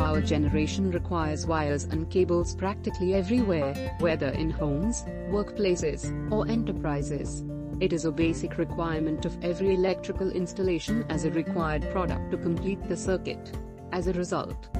power generation requires wires and cables practically everywhere, whether in homes, workplaces, or enterprises. It is a basic requirement of every electrical installation as a required product to complete the circuit. As a result,